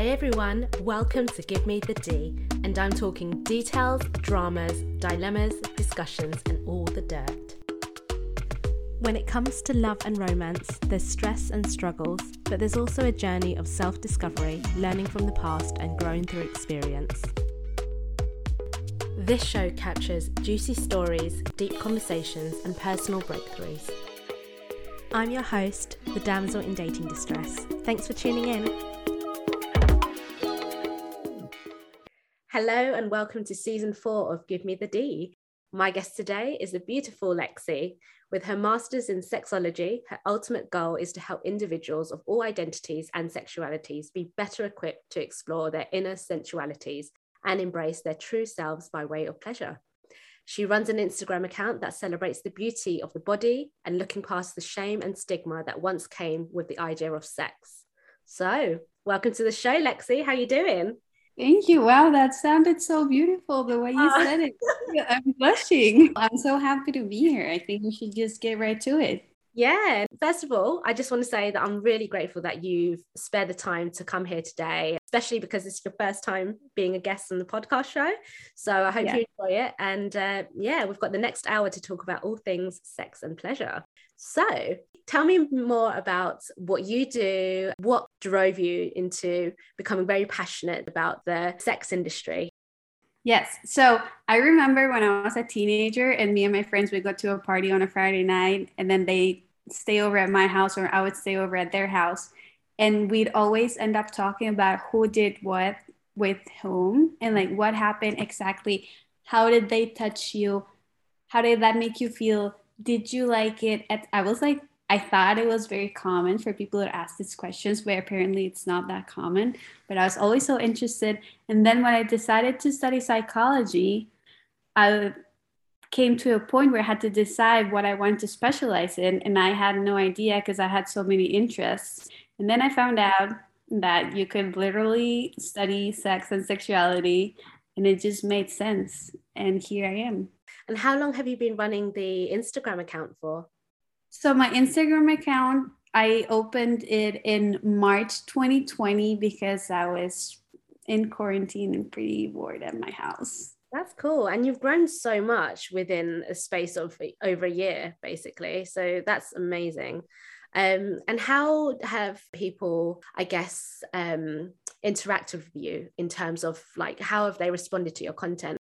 Hey everyone, welcome to Give Me the D, and I'm talking details, dramas, dilemmas, discussions, and all the dirt. When it comes to love and romance, there's stress and struggles, but there's also a journey of self discovery, learning from the past, and growing through experience. This show captures juicy stories, deep conversations, and personal breakthroughs. I'm your host, the damsel in dating distress. Thanks for tuning in. Hello, and welcome to season four of Give Me the D. My guest today is the beautiful Lexi. With her master's in sexology, her ultimate goal is to help individuals of all identities and sexualities be better equipped to explore their inner sensualities and embrace their true selves by way of pleasure. She runs an Instagram account that celebrates the beauty of the body and looking past the shame and stigma that once came with the idea of sex. So, welcome to the show, Lexi. How are you doing? Thank you. Wow, that sounded so beautiful the way you uh, said it. I'm blushing. I'm so happy to be here. I think we should just get right to it. Yeah. First of all, I just want to say that I'm really grateful that you've spared the time to come here today, especially because it's your first time being a guest on the podcast show. So I hope yeah. you enjoy it. And uh, yeah, we've got the next hour to talk about all things sex and pleasure. So tell me more about what you do, what drove you into becoming very passionate about the sex industry. Yes. So I remember when I was a teenager and me and my friends would go to a party on a Friday night and then they stay over at my house or I would stay over at their house. And we'd always end up talking about who did what with whom and like what happened exactly. How did they touch you? How did that make you feel? Did you like it? I was like I thought it was very common for people to ask these questions, but apparently it's not that common. But I was always so interested. And then when I decided to study psychology, I came to a point where I had to decide what I wanted to specialize in. And I had no idea because I had so many interests. And then I found out that you could literally study sex and sexuality, and it just made sense. And here I am. And how long have you been running the Instagram account for? So my Instagram account, I opened it in March 2020 because I was in quarantine and pretty bored at my house. That's cool. And you've grown so much within a space of over a year, basically. So that's amazing. Um, and how have people, I guess, um, interacted with you in terms of like how have they responded to your content?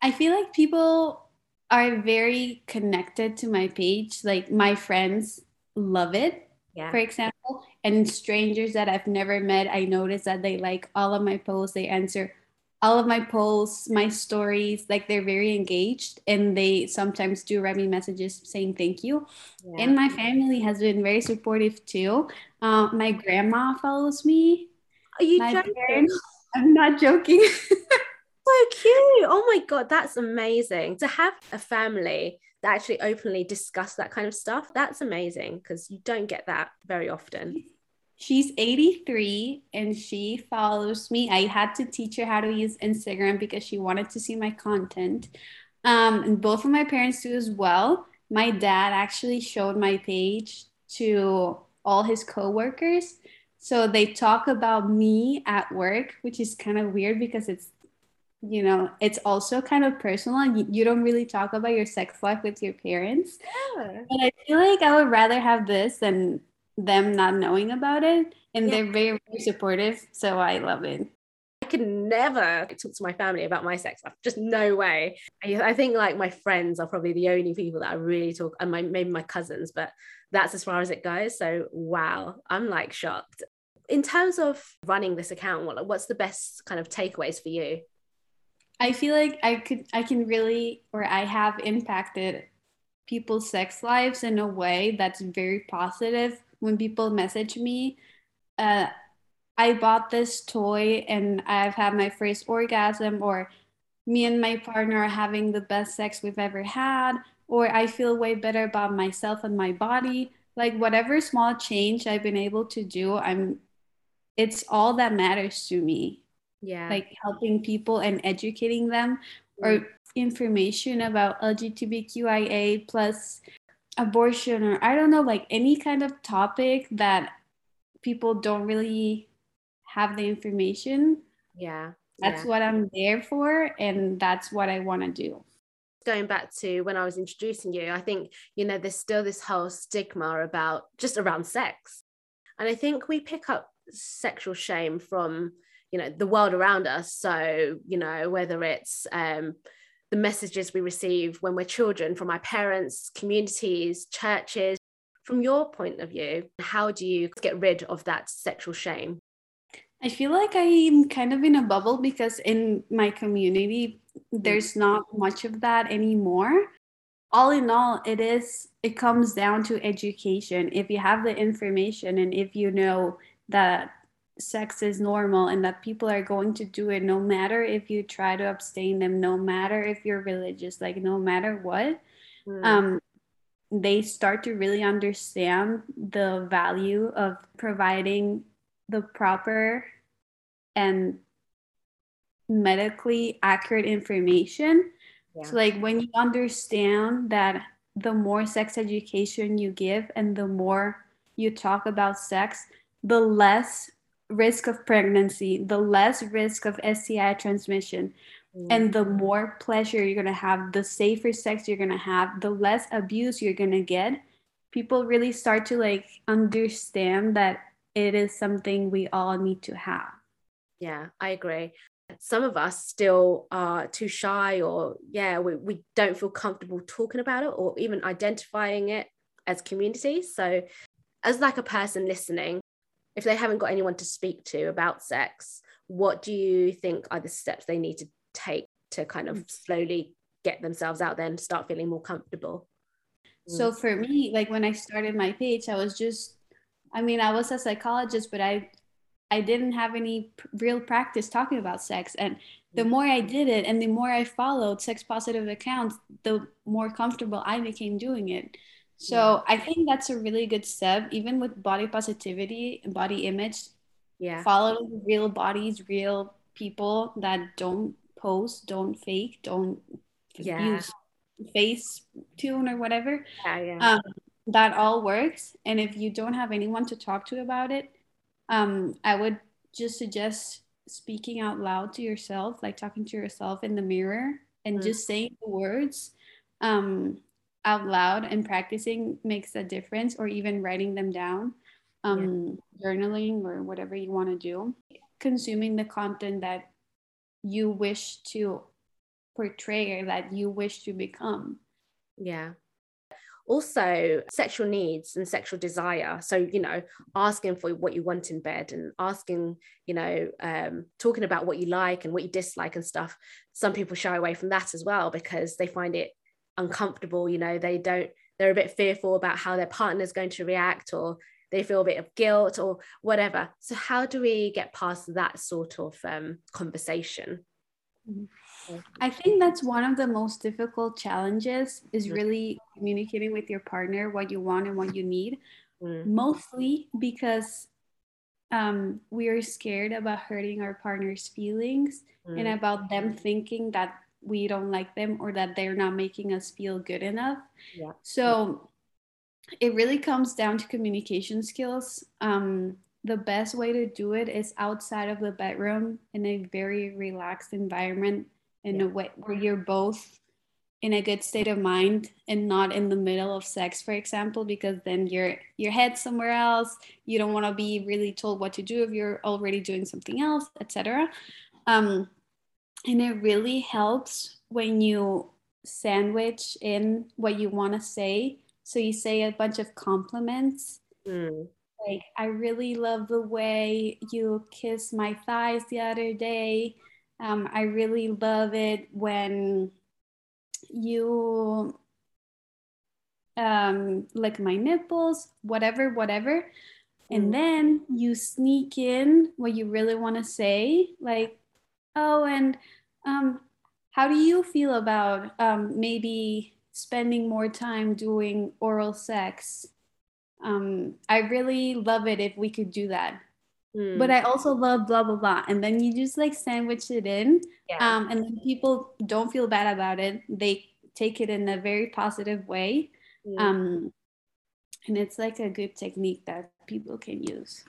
I feel like people are very connected to my page. Like my friends love it, yeah. for example, and strangers that I've never met, I notice that they like all of my posts. They answer all of my posts, my stories. Like they're very engaged, and they sometimes do write me messages saying thank you. Yeah. And my family has been very supportive too. Uh, my grandma follows me. Are you my joking? Parents, I'm not joking. so cute. Oh my God, that's amazing. To have a family that actually openly discuss that kind of stuff, that's amazing because you don't get that very often. She's 83 and she follows me. I had to teach her how to use Instagram because she wanted to see my content. Um, and both of my parents do as well. My dad actually showed my page to all his coworkers. So they talk about me at work, which is kind of weird because it's you know it's also kind of personal you, you don't really talk about your sex life with your parents yeah. but i feel like i would rather have this than them not knowing about it and yeah. they're very, very supportive so i love it I could never talk to my family about my sex life. Just no way. I, I, think like my friends are probably the only people that I really talk, and my maybe my cousins, but that's as far as it goes. So wow, I'm like shocked. In terms of running this account, what what's the best kind of takeaways for you? I feel like I could I can really or I have impacted people's sex lives in a way that's very positive. When people message me, uh, I bought this toy and I've had my first orgasm, or me and my partner are having the best sex we've ever had, or I feel way better about myself and my body. Like whatever small change I've been able to do, I'm it's all that matters to me yeah like helping people and educating them or mm. information about lgbtqia plus abortion or i don't know like any kind of topic that people don't really have the information yeah that's yeah. what i'm there for and that's what i want to do going back to when i was introducing you i think you know there's still this whole stigma about just around sex and i think we pick up sexual shame from you know the world around us. So you know whether it's um the messages we receive when we're children from our parents communities churches. From your point of view how do you get rid of that sexual shame? I feel like i'm kind of in a bubble because in my community there's not much of that anymore. All in all it is it comes down to education. If you have the information and if you know that sex is normal and that people are going to do it no matter if you try to abstain them no matter if you're religious like no matter what mm. um they start to really understand the value of providing the proper and medically accurate information yeah. so like when you understand that the more sex education you give and the more you talk about sex the less risk of pregnancy, the less risk of STI transmission, mm. and the more pleasure you're going to have, the safer sex you're going to have, the less abuse you're going to get. People really start to like understand that it is something we all need to have. Yeah, I agree. Some of us still are too shy, or yeah, we, we don't feel comfortable talking about it or even identifying it as community. So, as like a person listening, if they haven't got anyone to speak to about sex, what do you think are the steps they need to take to kind of mm. slowly get themselves out there and start feeling more comfortable? So mm. for me, like when I started my page, I was just, I mean, I was a psychologist, but I, I didn't have any real practice talking about sex. And the mm. more I did it and the more I followed sex positive accounts, the more comfortable I became doing it. So. I think that's a really good step, even with body positivity and body image. Yeah. Follow real bodies, real people that don't pose, don't fake, don't yeah. use face tune or whatever. Yeah, yeah. Um, that all works. And if you don't have anyone to talk to about it, um, I would just suggest speaking out loud to yourself, like talking to yourself in the mirror and mm. just saying the words. Um, out loud and practicing makes a difference or even writing them down um, yeah. journaling or whatever you want to do. Consuming the content that you wish to portray or that you wish to become. Yeah. Also sexual needs and sexual desire. So you know asking for what you want in bed and asking you know um, talking about what you like and what you dislike and stuff. Some people shy away from that as well because they find it uncomfortable you know they don't they're a bit fearful about how their partner is going to react or they feel a bit of guilt or whatever so how do we get past that sort of um, conversation i think that's one of the most difficult challenges is really communicating with your partner what you want and what you need mm. mostly because um, we are scared about hurting our partner's feelings mm. and about them thinking that we don't like them or that they're not making us feel good enough. Yeah. So it really comes down to communication skills. Um, the best way to do it is outside of the bedroom in a very relaxed environment in yeah. a way where you're both in a good state of mind and not in the middle of sex for example because then your your head somewhere else you don't want to be really told what to do if you're already doing something else etc um, and it really helps when you sandwich in what you want to say. So you say a bunch of compliments. Mm. like i really love the way you kissed my thighs the other day. Um, i really love it when you um, lick my nipples whatever whatever. Mm. and then you sneak in what you really want to say. Like Oh, and um, how do you feel about um, maybe spending more time doing oral sex? Um, I really love it if we could do that. Mm. But I also love blah blah blah, and then you just like sandwich it in, yeah. um, and then people don't feel bad about it. They take it in a very positive way, mm. um, and it's like a good technique that people can use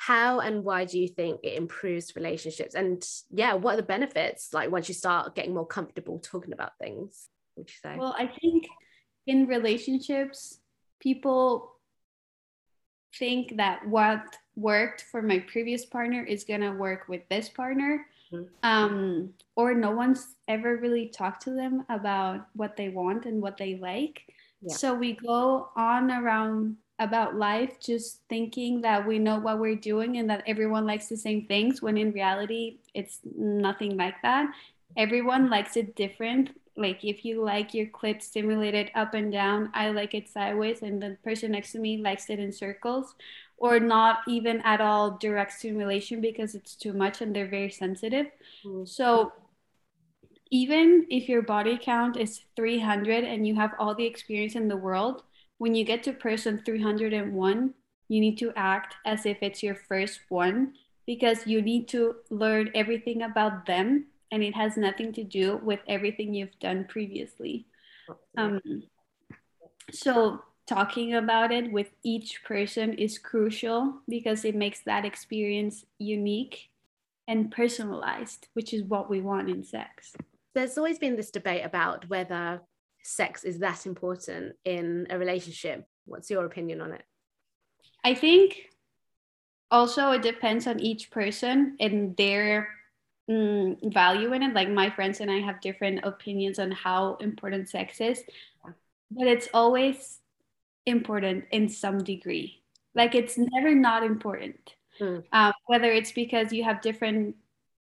how and why do you think it improves relationships and yeah what are the benefits like once you start getting more comfortable talking about things would you say well i think in relationships people think that what worked for my previous partner is going to work with this partner mm-hmm. um, or no one's ever really talked to them about what they want and what they like yeah. so we go on around about life just thinking that we know what we're doing and that everyone likes the same things when in reality it's nothing like that. Everyone likes it different. Like if you like your clit stimulated up and down i like it sideways and the person next to me likes it in circles or not even at all direct stimulation because it's too much and they're very sensitive. Mm-hmm. so even if your body count is 300 and you have all the experience in the world when you get to person 301, you need to act as if it's your first one because you need to learn everything about them and it has nothing to do with everything you've done previously. Um, so, talking about it with each person is crucial because it makes that experience unique and personalized, which is what we want in sex. There's always been this debate about whether sex is that important in a relationship. What's your opinion on it? I think also it depends on each person and their mm, value in it. Like my friends and I have different opinions on how important sex is, but it's always important in some degree. Like it's never not important. Mm. Um, whether it's because you have different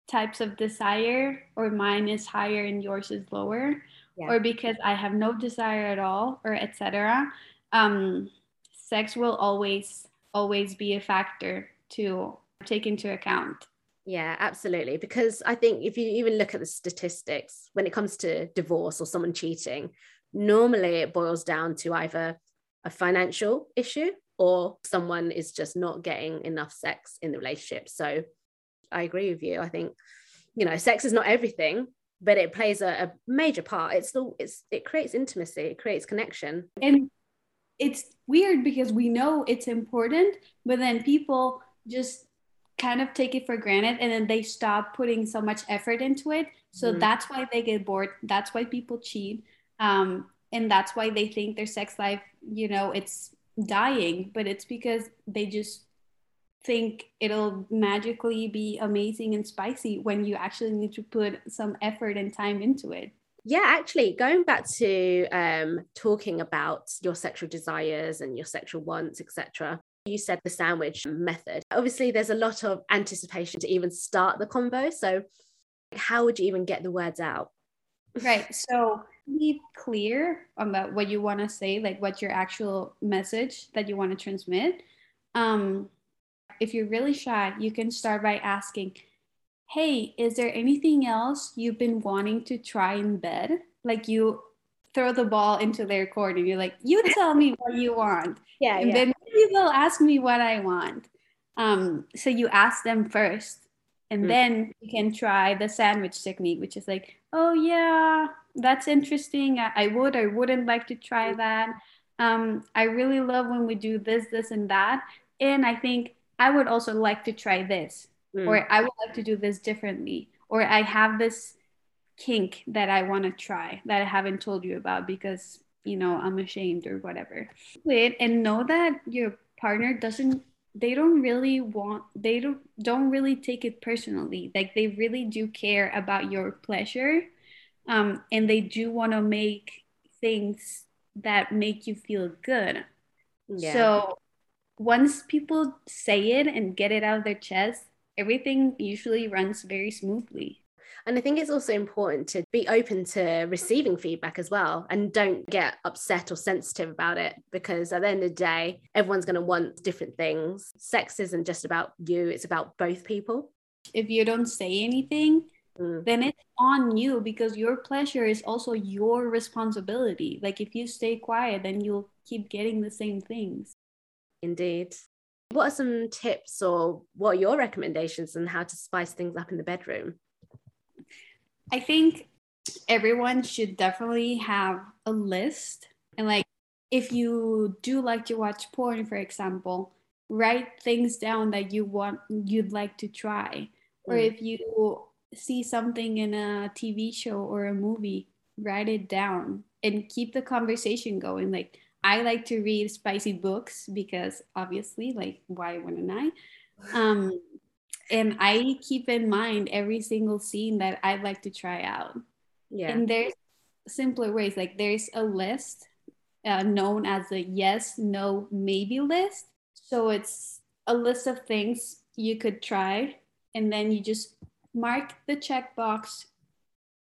types of desire or mine is higher and yours is lower yeah. or because I have no desire at all, or etc. Um, sex will always always be a factor to take into account. Yeah, absolutely. Because I think if you even look at the statistics when it comes to divorce or someone cheating, normally it boils down to either a financial issue or someone is just not getting enough sex in the relationship. So I agree with you. I think, you know, sex is not everything, but it plays a, a major part. It's still it's it creates intimacy it creates connection. And it's weird because we know it's important but then people just kind of take it for granted and then they stop putting so much effort into it. So mm that's why they get bored. That's why people cheat. Um, and that's why they think their sex life you know it's dying but it's because they just think it'll magically be amazing and spicy when you actually need to put some effort and time into it. Yeah actually going back to um, talking about your sexual desires and your sexual wants etc you said the sandwich method. Obviously there's a lot of anticipation to even start the convo so how would you even get the words out? Right so be clear about what you want to say like what your actual message that you want to transmit. Um if you're really shy, you can start by asking, Hey, is there anything else you've been wanting to try in bed? Like you throw the ball into their court and you're like, You tell me what you want. Yeah. And yeah. then maybe they'll ask me what I want. Um, so you ask them first. And mm. then you can try the sandwich technique, which is like, oh yeah, that's interesting. I, I would, I wouldn't like to try that. Um, I really love when we do this, this, and that. And I think I would also like to try this, mm. or I would like to do this differently, or I have this kink that I want to try that I haven't told you about because you know I'm ashamed or whatever. Wait and know that your partner doesn't they don't really want they don't don't really take it personally like they really do care about your pleasure um, and they do want to make things that make you feel good yeah. so once people say it and get it out of their chest, everything usually runs very smoothly. And I think it's also important to be open to receiving feedback as well and don't get upset or sensitive about it because at the end of the day, everyone's going to want different things. Sex isn't just about you, it's about both people. If you don't say anything, mm. then it's on you because your pleasure is also your responsibility. Like if you stay quiet, then you'll keep getting the same things. Indeed. What are some tips or what are your recommendations on how to spice things up in the bedroom? I think everyone should definitely have a list. And like, if you do like to watch porn, for example, write things down that you want you'd like to try or Mm. if you see something in a tv show or a movie write it down and keep the conversation going like i like to read spicy books because obviously like why wouldn't i? Um and i keep in mind every single scene that i'd like to try out. Yeah. and there's simpler ways like there's a list uh, known as the yes no maybe list. So it's a list of things you could try and then you just mark the checkbox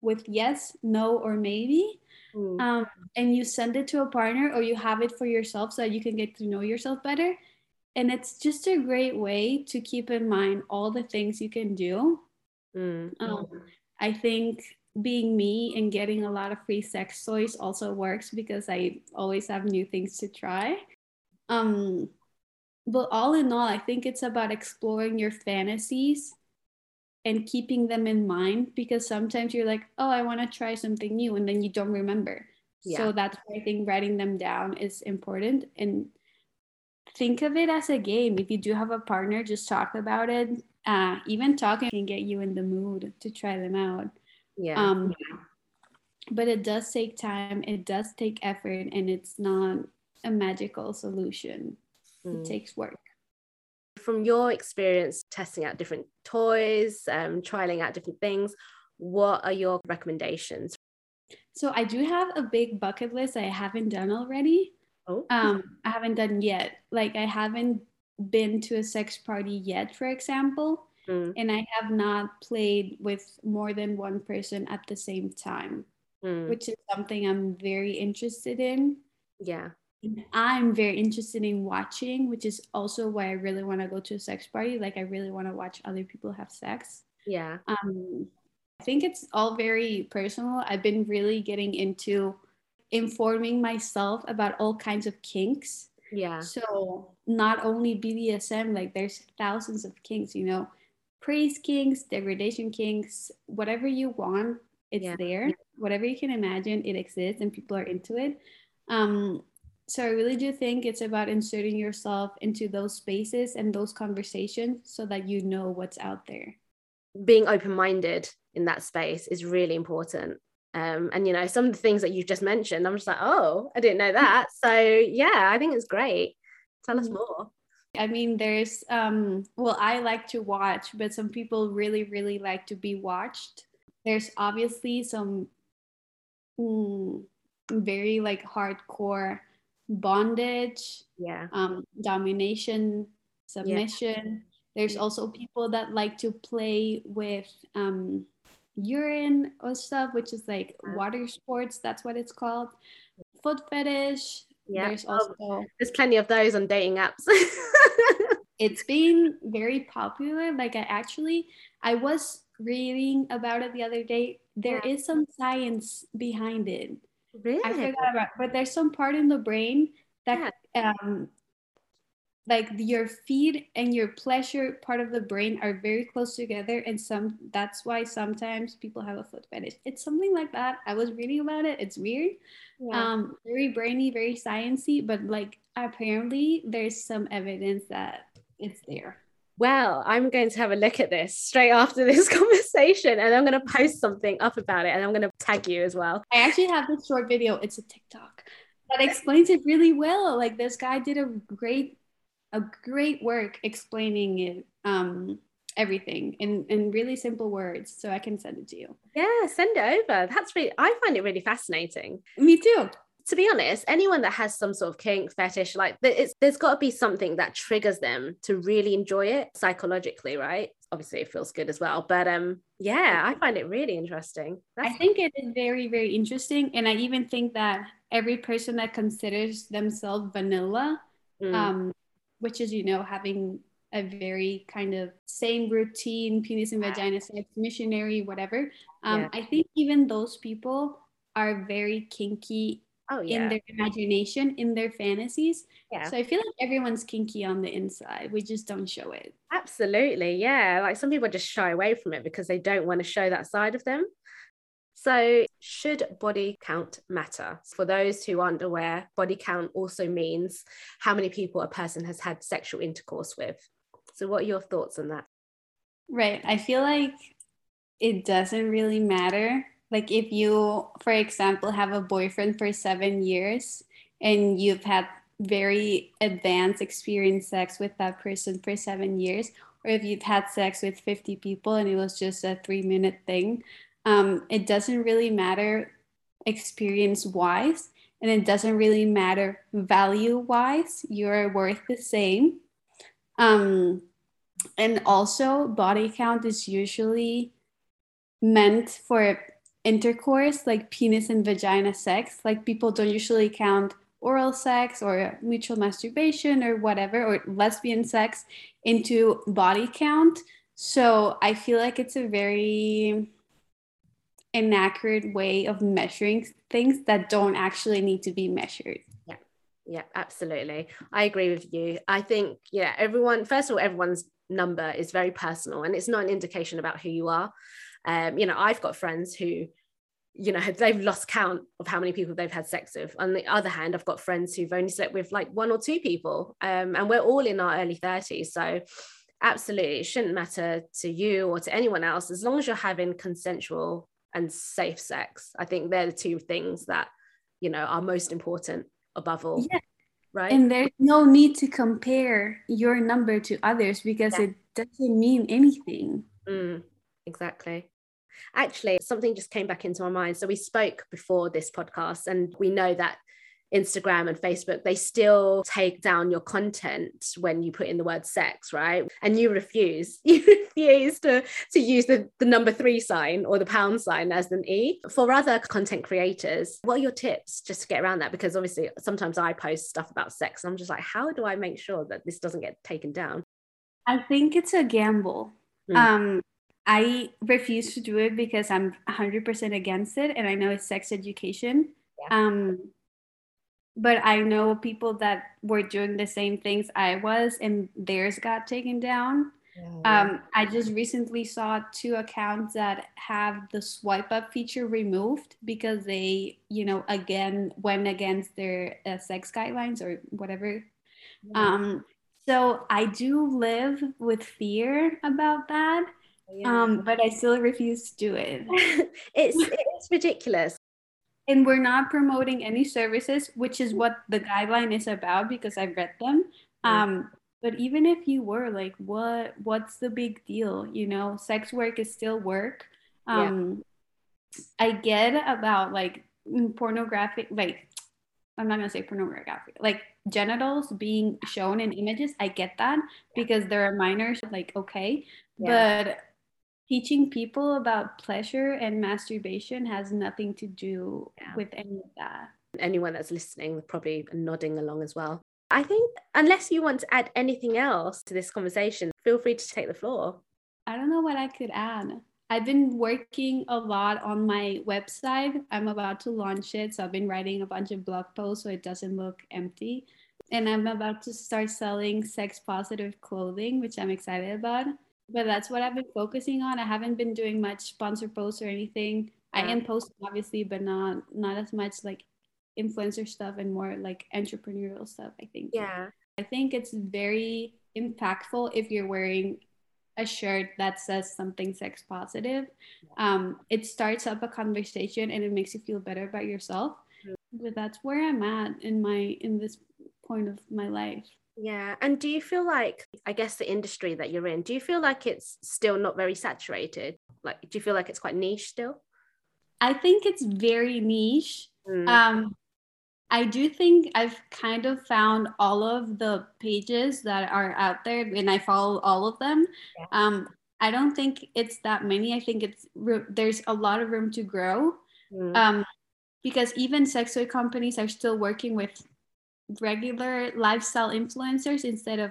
with yes no or maybe Mm. um, and you send it to a partner or you have it for yourself so that you can get to know yourself better and it's just a great way to keep in mind all the things you can do Mm. um, I think being me and getting a lot of free sex toys also works because I always have new things to try. Um, but all in all, I think it's about exploring your fantasies and keeping them in mind because sometimes you're like, oh, I want to try something new, and then you don't remember. Yeah. So that's why I think writing them down is important. And think of it as a game. If you do have a partner, just talk about it. Uh, even talking can get you in the mood to try them out. Yeah. Um, but it does take time, it does take effort, and it's not a magical solution. Mm. It takes work. From your experience testing out different toys, um, trialing out different things, what are your recommendations? So I do have a big bucket list I haven't done already. Oh, Um, I haven't done yet. Like I haven't been to a sex party yet, for example, Mm. and I have not played with more than one person at the same time, Mm. which is something I'm very interested in. yeah. I'm very interested in watching, which is also why I really want to go to a sex party. Like I really want to watch other people have sex. Yeah. Um, I think it's all very personal. I've been really getting into informing myself about all kinds of kinks. Yeah. So not only BDSM, like there's thousands of kinks, you know, praise kinks, degradation kinks, whatever you want, it's Yeah. there. Whatever you can imagine, it exists and people are into it. Um, so I really do think it's about inserting yourself into those spaces and those conversations so that you know what's out there. Being open minded in that space is really important. Um, and you know, some of the things that you've just mentioned, I'm just like, oh, I didn't know that. So yeah, I think it's great. Tell us Mhm. more. I mean, there's, um, well, I like to watch, but some people really, really like to be watched. There's obviously some mm, very like hardcore bondage, Yeah. um, domination, submission. There's Yeah. also people that like to play with um, urine or stuff, which is like water sports. That's what it's called. Foot fetish. Yeah. There's Oh, also there's plenty of those on dating apps. it's been very popular like i actually i was reading about it the other day There is Yeah. some science behind it really? i forgot about but there's some part in the brain that um like your feed and your pleasure part of the brain are very close together and some that's why sometimes people have a foot fetish. It's something like that. I was reading about it. It's weird. Yeah. um very brainy very sciency but like apparently there's some evidence that it's there Well, I'm going to have a look at this straight after this conversation and I'm going to post something up about it and I'm going to tag you as well. i actually have this short video it's a tiktok that explains it really well like this guy did a great a great work explaining it um everything in in really simple words so i can send it to you Yeah, send it over. That's really, I find it really fascinating. me too To be honest, anyone that has some sort of kink fetish, like it's, there's got to be something that triggers them to really enjoy it psychologically, right? Obviously, it feels good as well. But um, yeah, I find it really interesting. I think it is very, very interesting. And I even think that every person that considers themselves vanilla, Mm, um, which is, you know, having a very kind of same routine, penis and vagina sex, missionary, whatever. Um, Yeah. I think even those people are very kinky oh in their imagination, in their fantasies. yeah, So I feel like everyone's kinky on the inside. We just don't show it. absolutely, yeah. Like some people just shy away from it because they don't want to show that side of them. So, should body count matter? For those who aren't aware, body count also means how many people a person has had sexual intercourse with. So, what are your thoughts on that? Right. I feel like it doesn't really matter. Like, if you, for example, have a boyfriend for seven years and you've had very advanced experience sex with that person for seven years, or if you've had sex with 50 people and it was just a three minute thing, um, it doesn't really matter experience wise and it doesn't really matter value wise you're worth the same. Um, and also body count is usually meant for intercourse like penis and vagina sex like people don't usually count oral sex or mutual masturbation or whatever or lesbian sex into body count so i feel like it's a very inaccurate way of measuring things that don't actually need to be measured. Yeah. Yeah, absolutely. I agree with you. I think, yeah, everyone, first of all, everyone's number is very personal and it's not an indication about who you are. Um, you know, I've got friends who, you know, they've lost count of how many people they've had sex with. On the other hand, I've got friends who've only slept with like one or two people, um, and we're all in our early 30s. So, absolutely, it shouldn't matter to you or to anyone else as long as you're having consensual and safe sex. I think they're the two things that, you know, are most important above all. Yeah. Right. And there's no need to compare your number to others because yeah. it doesn't mean anything. Mm, exactly. Actually, something just came back into my mind. So we spoke before this podcast, and we know that Instagram and Facebook, they still take down your content when you put in the word sex, right? And you refuse, you refuse to, to use the, the number three sign or the pound sign as an E. For other content creators, what are your tips just to get around that? Because obviously sometimes I post stuff about sex and I'm just like, how do I make sure that this doesn't get taken down? I think it's a gamble. Mm. Um, I refuse to do it because I'm 100% against it and I know it's sex education. Yeah. Um, but I know people that were doing the same things I was, and theirs got taken down. Yeah. Um, I just recently saw two accounts that have the swipe up feature removed because they, you know, again went against their uh, sex guidelines or whatever. Yeah. Um, so I do live with fear about that. Yeah. Um, but I still refuse to do it. it's it's ridiculous and we're not promoting any services which is what the guideline is about because i've read them um, but even if you were like what what's the big deal you know sex work is still work um, yeah. i get about like pornographic like i'm not gonna say pornographic like genitals being shown in images i get that because there are minors like okay yeah. but teaching people about pleasure and masturbation has nothing to do yeah. with any of that. Anyone that's listening probably nodding along as well. I think, unless you want to add anything else to this conversation, feel free to take the floor. I don't know what I could add. I've been working a lot on my website. I'm about to launch it. So I've been writing a bunch of blog posts so it doesn't look empty. And I'm about to start selling sex positive clothing, which I'm excited about but that's what I've been focusing on. I haven't been doing much sponsor posts or anything. Yeah. I am posting obviously, but not not as much like influencer stuff and more like entrepreneurial stuff. I think. Yeah. I think it's very impactful if you're wearing a shirt that says something sex positive. Um, it starts up a conversation and it makes you feel better about yourself. Mm-hmm. But that's where I'm at in my in this point of my life. Yeah. And do you feel like, I guess, the industry that you're in, do you feel like it's still not very saturated? Like, do you feel like it's quite niche still? I think it's very niche. Mm. Um, I do think I've kind of found all of the pages that are out there and I follow all of them. Yeah. Um, I don't think it's that many. I think it's there's a lot of room to grow. Mm. Um, because even sex toy companies are still working with regular lifestyle influencers instead of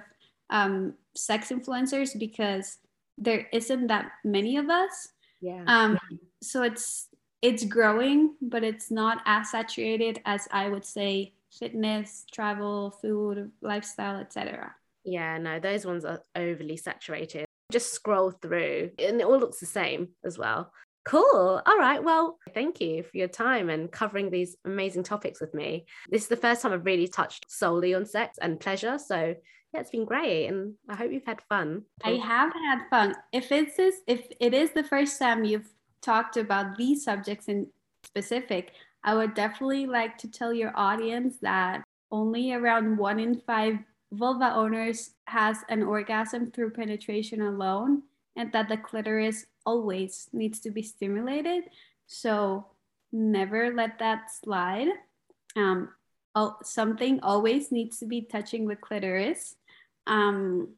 um, sex influencers because there isn't that many of us. Yeah. Um, so it's it's growing, but it's not as saturated as I would say fitness, travel, food, lifestyle, etc. Yeah, no, those ones are overly saturated. Just scroll through and it all looks the same as well. Cool. All right. Well, thank you for your time and covering these amazing topics with me. This is the first time I've really touched solely on sex and pleasure. So yeah, it's been great, and I hope you've had fun. I have had fun. If it's this, if it is the first time you've talked about these subjects in specific, I would definitely like to tell your audience that only around one in five vulva owners has an orgasm through penetration alone and that the clitoris always needs to be stimulated. So never let that slide. Um, something always needs to be touching the clitoris. Um,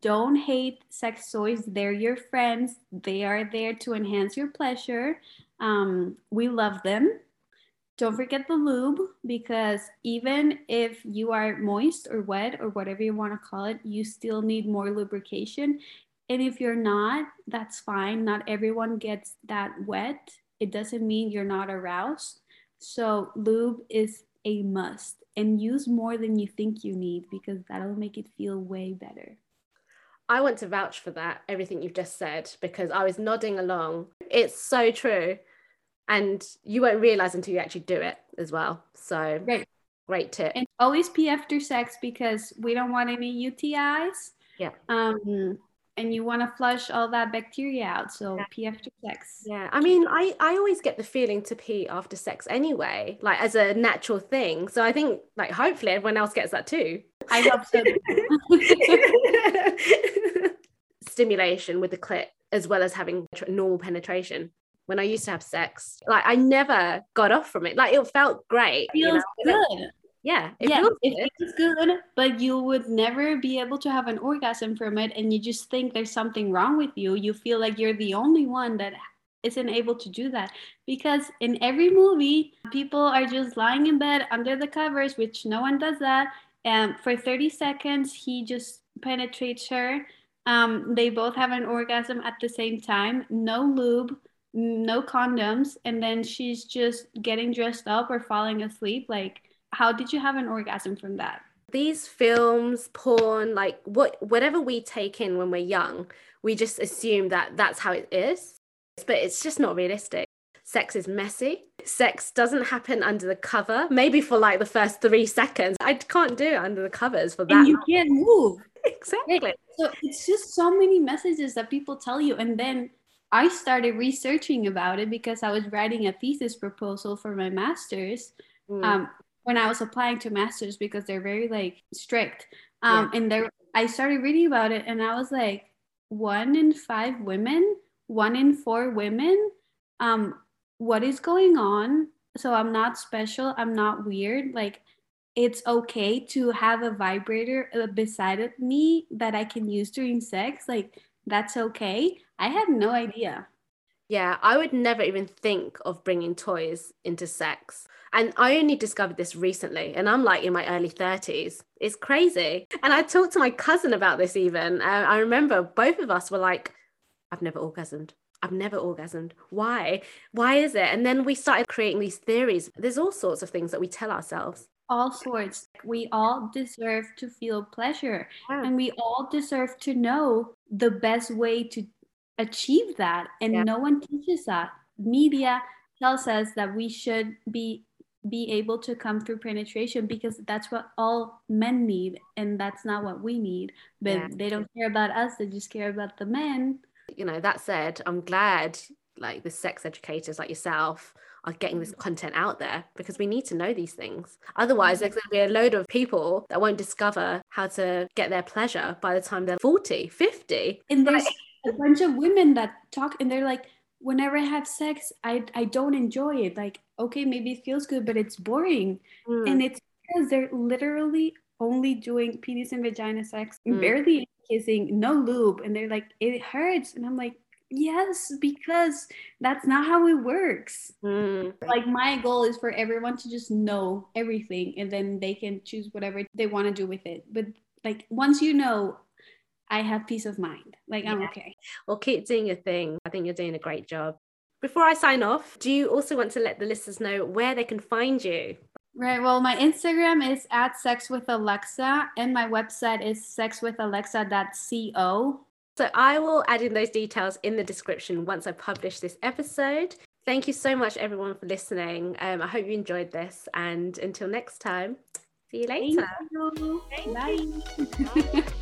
don't hate sex toys. They're your friends. They are there to enhance your pleasure. Um, we love them. Don't forget the lube because even if you are moist or wet or whatever you want to call it, you still need more lubrication. And if you're not, that's fine. Not everyone gets that wet. It doesn't mean you're not aroused. So, lube is a must and use more than you think you need because that'll make it feel way better. I want to vouch for that, everything you've just said, because I was nodding along. It's so true and you won't realize until you actually do it as well. So great, great tip. And always pee after sex because we don't want any UTIs. Yeah. Um, and you want to flush all that bacteria out. So yeah. pee after sex. Yeah. I mean, I I always get the feeling to pee after sex anyway, like as a natural thing. So I think like hopefully everyone else gets that too. I hope so. Stimulation with the clit as well as having normal penetration when I used to have sex. Like I never got off from it. Like it felt great. It feels you know? good. Yeah, it yeah, feels it feels good, but you would never be able to have an orgasm from it, and you just think there's something wrong with you. You feel like you're the only one that isn't able to do that because in every movie, people are just lying in bed under the covers, which no one does that. And for 30 seconds, he just penetrates her. Um, they both have an orgasm at the same time, no lube no condoms and then she's just getting dressed up or falling asleep like how did you have an orgasm from that? These films porn like what whatever we take in when we're young we just assume that that's how it is. But it's just not realistic. Sex is messy. Sex doesn't happen under the cover. Maybe for like the first three seconds. I can't do it under the covers for that and you can't move. Exactly. So it's just so many messages that people tell you. And then I started researching about it because I was writing a thesis proposal for my master's. Mm. um, when I was applying to masters because they're very like strict. Um, yeah. And there, I started reading about it, and I was like, one in five women, one in four women. Um, what is going on? So I'm not special. I'm not weird. Like it's okay to have a vibrator uh, beside me that I can use during sex. Like that's okay. I had no idea. Yeah, I would never even think of bringing toys into sex. And I only discovered this recently, and I'm like in my early 30s. It's crazy. And I talked to my cousin about this even. Uh, I remember both of us were like, I've never orgasmed. I've never orgasmed. Why? Why is it? And then we started creating these theories. There's all sorts of things that we tell ourselves all sorts. We all deserve to feel pleasure yeah. and we all deserve to know the best way to achieve that. And yeah. no one teaches that. Media tells us that we should be be able to come through penetration because that's what all men need and that's not what we need but yeah. they don't care about us they just care about the men you know that said i'm glad like the sex educators like yourself are getting this mm. content out there because we need to know these things. Otherwise, mm. there's going to be a load of people that won't discover how to get their pleasure by the time they're 40, 50. And there's a bunch of women that talk and they're like, whenever I have sex, I, I don't enjoy it. Like, okay, maybe it feels good, but it's boring. Mm. And it's because they're literally only doing penis and vagina sex, mm. barely kissing, no lube. And they're like, it hurts. And I'm like, yes because that's not how it works mm. like my goal is for everyone to just know everything and then they can choose whatever they want to do with it but like once you know i have peace of mind like i'm okay well keep doing your thing i think you're doing a great job before i sign off do you also want to let the listeners know where they can find you Right. Well, my Instagram is at sex with Alexa, and my website is sexwithalexa.co. So I will add in those details in the description once I publish this episode. Thank you so much, everyone, for listening. Um, I hope you enjoyed this. And until next time, see you later. You. Bye.